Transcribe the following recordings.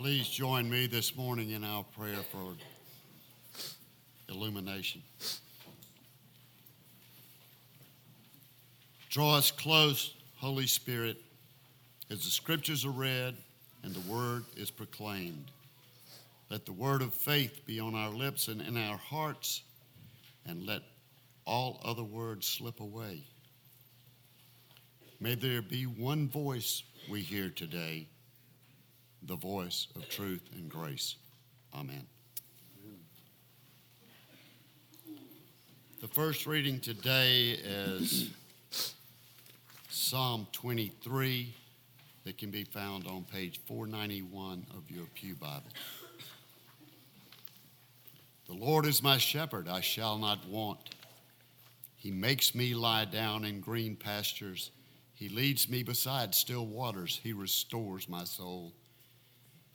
Please join me this morning in our prayer for illumination. Draw us close, Holy Spirit, as the scriptures are read and the word is proclaimed. Let the word of faith be on our lips and in our hearts, and let all other words slip away. May there be one voice we hear today, the voice of truth and grace. Amen. The first reading today is Psalm 23 that can be found on page 491 of your Pew Bible. The Lord is my shepherd, I shall not want. He makes me lie down in green pastures. He leads me beside still waters. He restores my soul.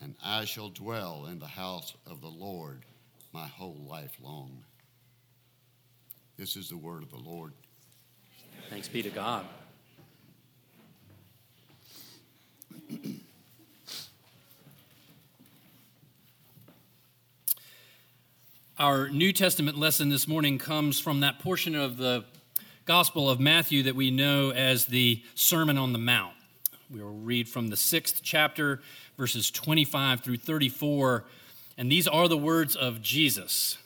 and I shall dwell in the house of the Lord my whole life long. This is the word of the Lord. Thanks be to God. Our New Testament lesson this morning comes from that portion of the Gospel of Matthew that we know as the Sermon on the Mount. We will read from the sixth chapter, verses 25 through 34, and these are the words of Jesus.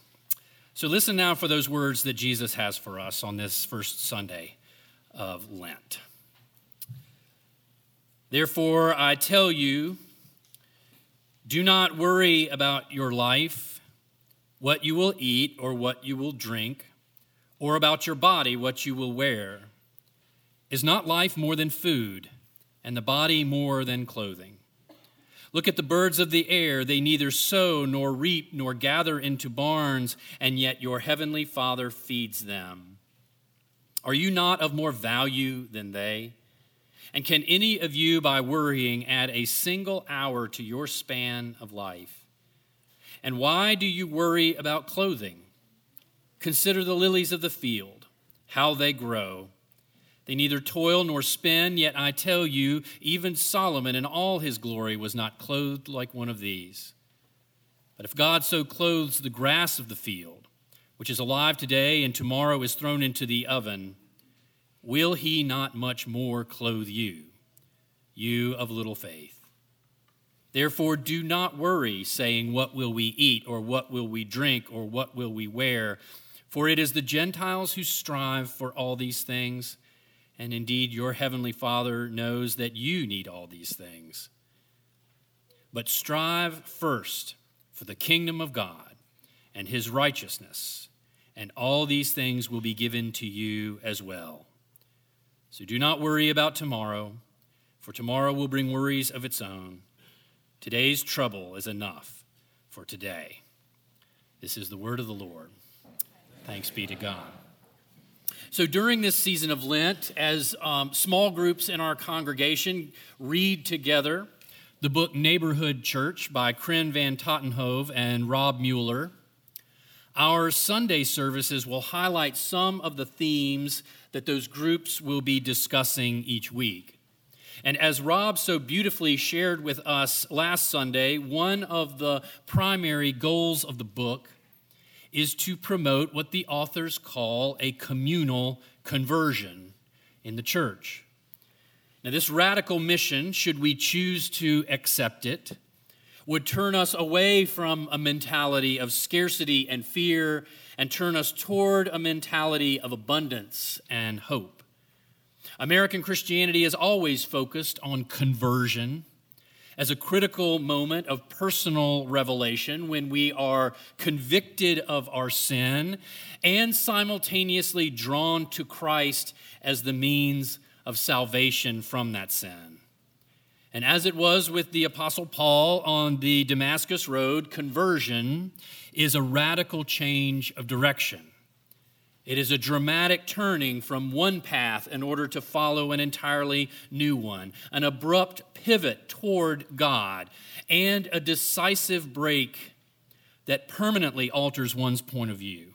So listen now for those words that Jesus has for us on this first Sunday of Lent. Therefore, I tell you, do not worry about your life what you will eat or what you will drink, or about your body what you will wear. Is not life more than food, and the body more than clothing? Look at the birds of the air. They neither sow nor reap nor gather into barns, and yet your heavenly Father feeds them. Are you not of more value than they? And can any of you, by worrying, add a single hour to your span of life? And why do you worry about clothing? Consider the lilies of the field, how they grow. They neither toil nor spin, yet I tell you, even Solomon in all his glory was not clothed like one of these. But if God so clothes the grass of the field, which is alive today and tomorrow is thrown into the oven, will he not much more clothe you, you of little faith? Therefore, do not worry, saying, What will we eat, or what will we drink, or what will we wear? For it is the Gentiles who strive for all these things, and indeed your heavenly Father knows that you need all these things. But strive first for the kingdom of God and his righteousness, and all these things will be given to you as well. So do not worry about tomorrow, for tomorrow will bring worries of its own. Today's trouble is enough for today. This is the word of the Lord. Thanks be to God. So, during this season of Lent, as um, small groups in our congregation read together the book Neighborhood Church by Krin Van Tatenhove and Rob Mueller, our Sunday services will highlight some of the themes that those groups will be discussing each week. And as Rob so beautifully shared with us last Sunday, one of the primary goals of the book is to promote what the authors call a communal conversion in the church. Now, this radical mission, should we choose to accept it, would turn us away from a mentality of scarcity and fear and turn us toward a mentality of abundance and hope. American Christianity is always focused on conversion as a critical moment of personal revelation when we are convicted of our sin and simultaneously drawn to Christ as the means of salvation from that sin. And as it was with the Apostle Paul on the Damascus Road, conversion is a radical change of direction. It is a dramatic turning from one path in order to follow an entirely new one, an abrupt pivot toward God, and a decisive break that permanently alters one's point of view.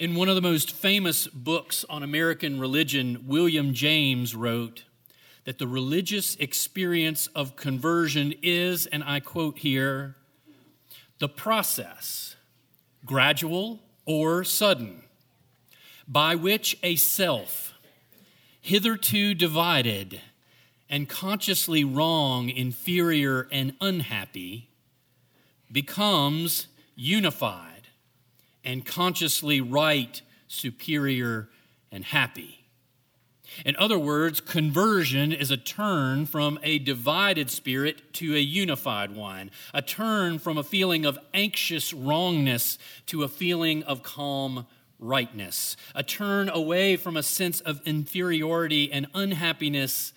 In one of the most famous books on American religion, William James wrote that the religious experience of conversion is, and I quote here, the process, gradual or sudden, by which a self, hitherto divided and consciously wrong, inferior, and unhappy, becomes unified and consciously right, superior, and happy. In other words, conversion is a turn from a divided spirit to a unified one, a turn from a feeling of anxious wrongness to a feeling of calm rightness, a turn away from a sense of inferiority and unhappiness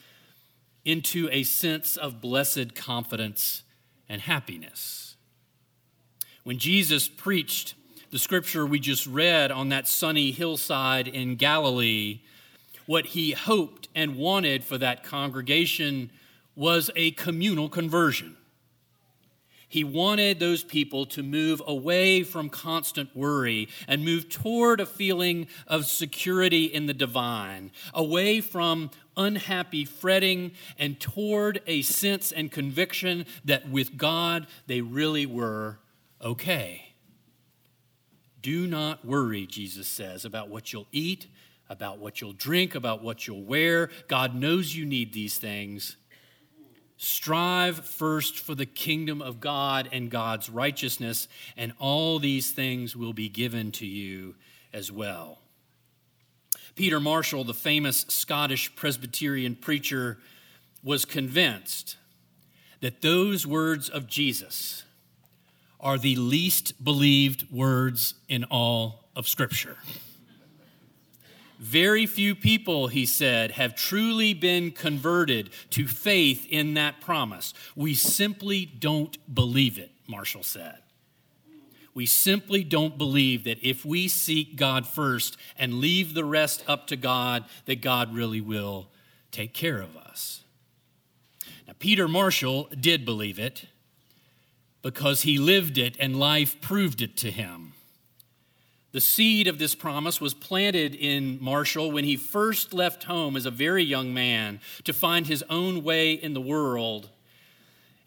into a sense of blessed confidence and happiness. When Jesus preached the scripture we just read on that sunny hillside in Galilee, what he hoped and wanted for that congregation was a communal conversion. He wanted those people to move away from constant worry and move toward a feeling of security in the divine, away from unhappy fretting and toward a sense and conviction that with God they really were okay. Do not worry, Jesus says, about what you'll eat, about what you'll drink, about what you'll wear. God knows you need these things. Strive first for the kingdom of God and God's righteousness, and all these things will be given to you as well. Peter Marshall, the famous Scottish Presbyterian preacher, was convinced that those words of Jesus, are the least believed words in all of Scripture. Very few people, he said, have truly been converted to faith in that promise. We simply don't believe it, Marshall said. We simply don't believe that if we seek God first and leave the rest up to God, that God really will take care of us. Now, Peter Marshall did believe it because he lived it and life proved it to him. The seed of this promise was planted in Marshall when he first left home as a very young man to find his own way in the world.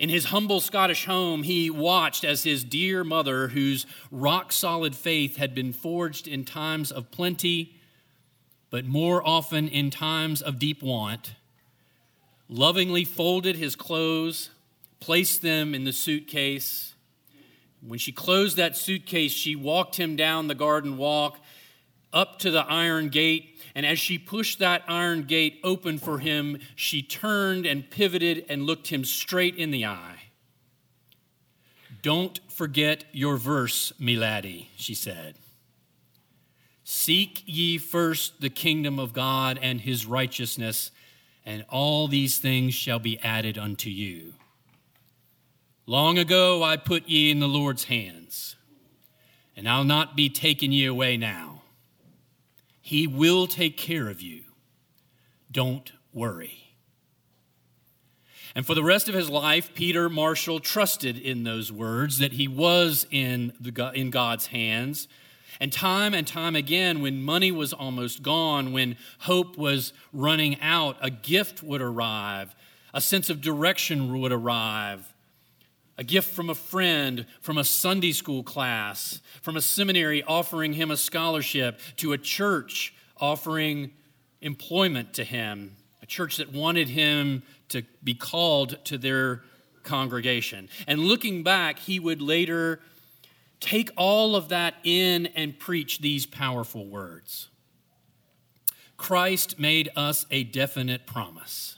In his humble Scottish home, he watched as his dear mother, whose rock solid faith had been forged in times of plenty, but more often in times of deep want, lovingly folded his clothes placed them in the suitcase. When she closed that suitcase, she walked him down the garden walk up to the iron gate. And as she pushed that iron gate open for him, she turned and pivoted and looked him straight in the eye. Don't forget your verse, me laddie, she said. Seek ye first the kingdom of God and his righteousness, and all these things shall be added unto you. Long ago I put ye in the Lord's hands, and I'll not be taking ye away now. He will take care of you. Don't worry. And for the rest of his life, Peter Marshall trusted in those words that he was in, the, in God's hands. And time and time again, when money was almost gone, when hope was running out, a gift would arrive, a sense of direction would arrive, a gift from a friend, from a Sunday school class, from a seminary offering him a scholarship, to a church offering employment to him, a church that wanted him to be called to their congregation. And looking back, he would later take all of that in and preach these powerful words. Christ made us a definite promise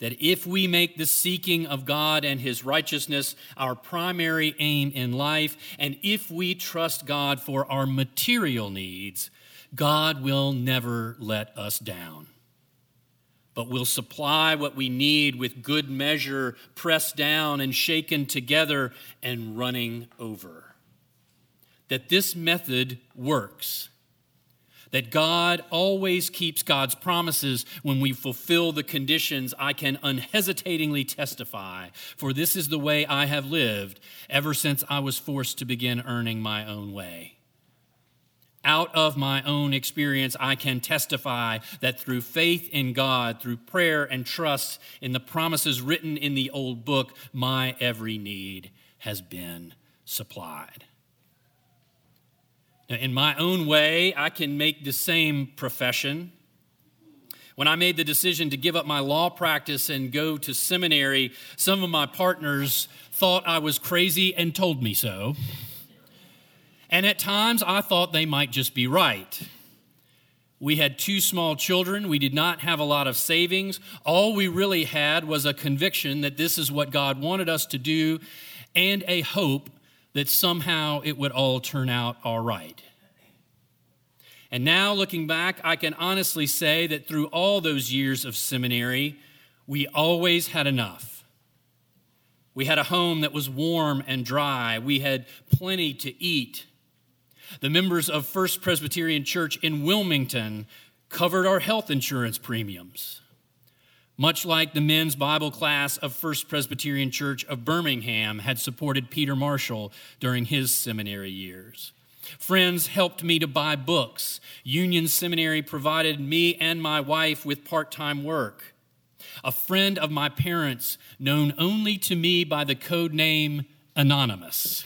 that if we make the seeking of God and His righteousness our primary aim in life, and if we trust God for our material needs, God will never let us down. but will supply what we need with good measure, pressed down and shaken together and running over. That this method works. That God always keeps God's promises when we fulfill the conditions, I can unhesitatingly testify, for this is the way I have lived ever since I was forced to begin earning my own way out of my own experience, I can testify that through faith in God, through prayer and trust in the promises written in the old book, my every need has been supplied. In my own way, I can make the same profession. When I made the decision to give up my law practice and go to seminary, some of my partners thought I was crazy and told me so. And at times I thought they might just be right. We had two small children. We did not have a lot of savings. All we really had was a conviction that this is what God wanted us to do and a hope that somehow it would all turn out all right. And now, looking back, I can honestly say that through all those years of seminary, we always had enough. We had a home that was warm and dry. We had plenty to eat. The members of First Presbyterian Church in Wilmington covered our health insurance premiums, much like the men's Bible class of First Presbyterian Church of Birmingham had supported Peter Marshall during his seminary years. Friends helped me to buy books. Union Seminary provided me and my wife with part time work. A friend of my parents, known only to me by the code name Anonymous,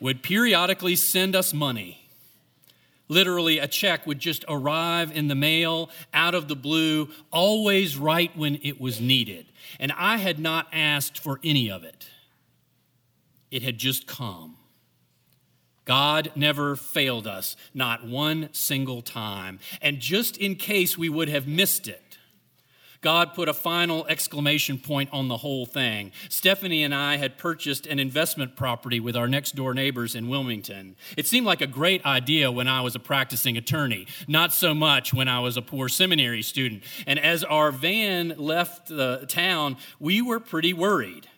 would periodically send us money. Literally, a check would just arrive in the mail out of the blue, always right when it was needed. And I had not asked for any of it, it had just come. God never failed us, not one single time. And just in case we would have missed it, God put a final exclamation point on the whole thing. Stephanie and I had purchased an investment property with our next door neighbors in Wilmington. It seemed like a great idea when I was a practicing attorney, not so much when I was a poor seminary student. And as our van left the town, we were pretty worried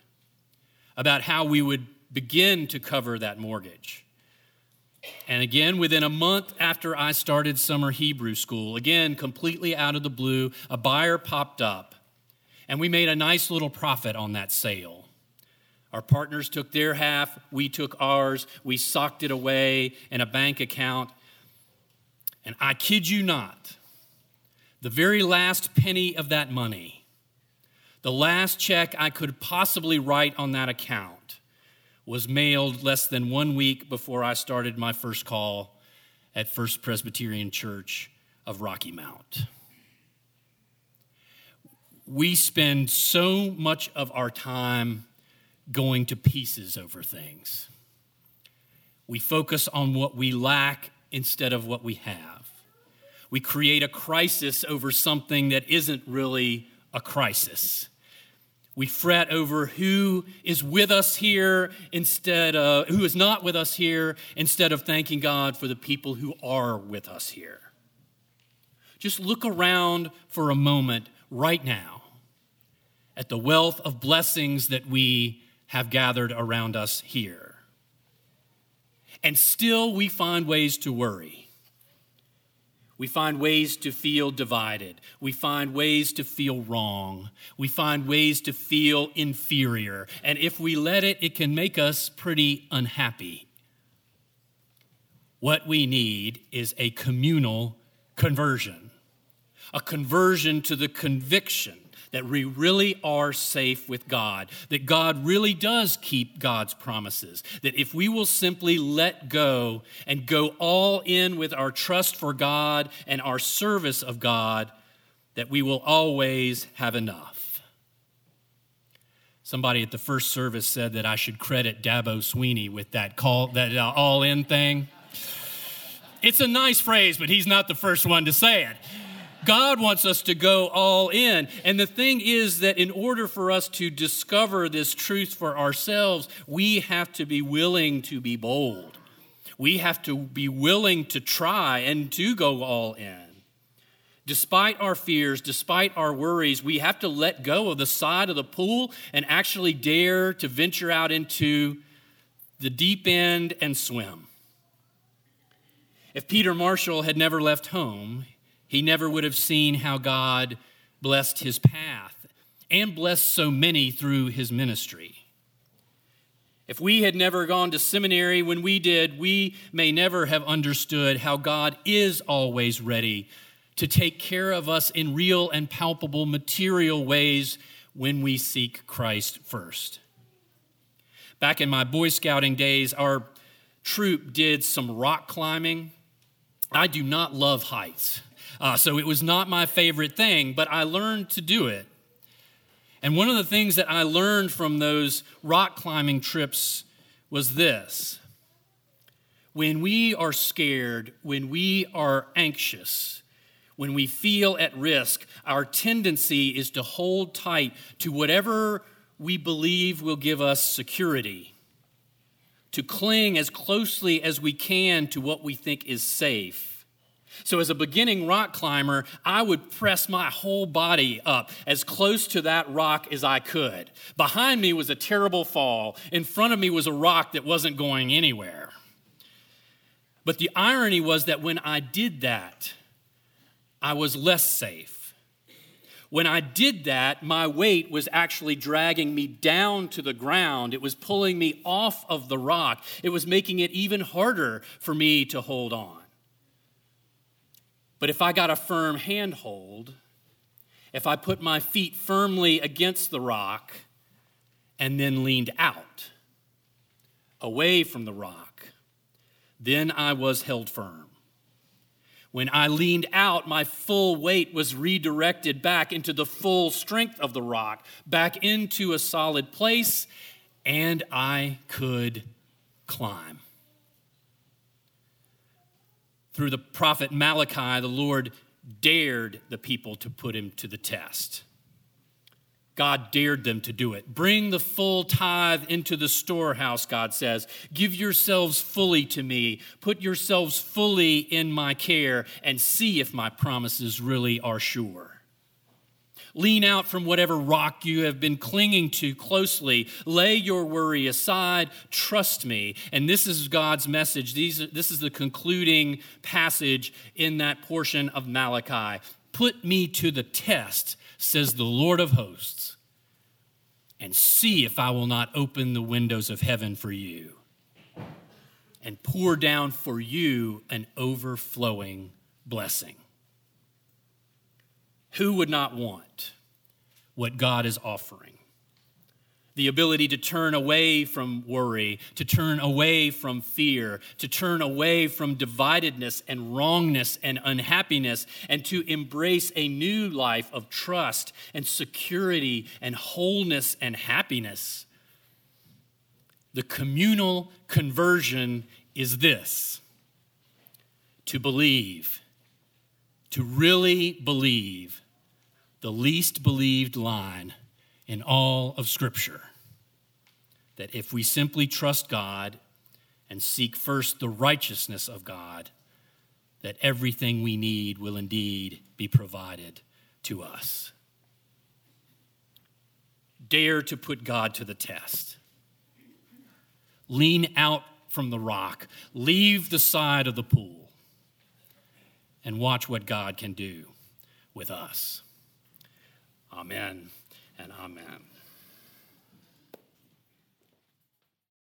about how we would begin to cover that mortgage. And again, within a month after I started summer Hebrew school, again, completely out of the blue, a buyer popped up. And we made a nice little profit on that sale. Our partners took their half, we took ours, we socked it away in a bank account. And I kid you not, the very last penny of that money, the last check I could possibly write on that account, was mailed less than one week before I started my first call at First Presbyterian Church of Rocky Mount. We spend so much of our time going to pieces over things. We focus on what we lack instead of what we have. We create a crisis over something that isn't really a crisis. We fret over who is with us here instead of who is not with us here instead of thanking God for the people who are with us here. Just look around for a moment right now at the wealth of blessings that we have gathered around us here. And still we find ways to worry. We find ways to feel divided. We find ways to feel wrong. We find ways to feel inferior. And if we let it, it can make us pretty unhappy. What we need is a communal conversion, a conversion to the conviction that we really are safe with God, that God really does keep God's promises, that if we will simply let go and go all in with our trust for God and our service of God, that we will always have enough. Somebody at the first service said that I should credit Dabo Swinney with that call, that uh, all in thing. It's a nice phrase, but he's not the first one to say it. God wants us to go all in. And the thing is that in order for us to discover this truth for ourselves, we have to be willing to be bold. We have to be willing to try and to go all in. Despite our fears, despite our worries, we have to let go of the side of the pool and actually dare to venture out into the deep end and swim. If Peter Marshall had never left home, he never would have seen how God blessed his path and blessed so many through his ministry. If we had never gone to seminary when we did, we may never have understood how God is always ready to take care of us in real and palpable material ways when we seek Christ first. Back in my Boy Scouting days, our troop did some rock climbing. I do not love heights, uh, so it was not my favorite thing, but I learned to do it. And one of the things that I learned from those rock climbing trips was this when we are scared, when we are anxious, when we feel at risk, our tendency is to hold tight to whatever we believe will give us security, to cling as closely as we can to what we think is safe. So, as a beginning rock climber, I would press my whole body up as close to that rock as I could. Behind me was a terrible fall. In front of me was a rock that wasn't going anywhere. But the irony was that when I did that, I was less safe. When I did that, my weight was actually dragging me down to the ground. It was pulling me off of the rock. It was making it even harder for me to hold on. But if I got a firm handhold, if I put my feet firmly against the rock and then leaned out, away from the rock, then I was held firm. When I leaned out, my full weight was redirected back into the full strength of the rock, back into a solid place, and I could climb. Through the prophet Malachi, the Lord dared the people to put him to the test. God dared them to do it. Bring the full tithe into the storehouse, God says. Give yourselves fully to me. Put yourselves fully in my care and see if my promises really are sure. Lean out from whatever rock you have been clinging to closely. Lay your worry aside. Trust me. And this is God's message. These, this is the concluding passage in that portion of Malachi. Put me to the test, says the Lord of hosts and see if I will not open the windows of heaven for you and pour down for you an overflowing blessing. Who would not want what God is offering? the ability to turn away from worry, to turn away from fear, to turn away from dividedness and wrongness and unhappiness, and to embrace a new life of trust and security and wholeness and happiness. The communal conversion is this to believe, to really believe the least believed line in all of Scripture that if we simply trust God and seek first the righteousness of God, that everything we need will indeed be provided to us. Dare to put God to the test. Lean out from the rock, leave the side of the pool, and watch what God can do with us. Amen and amen.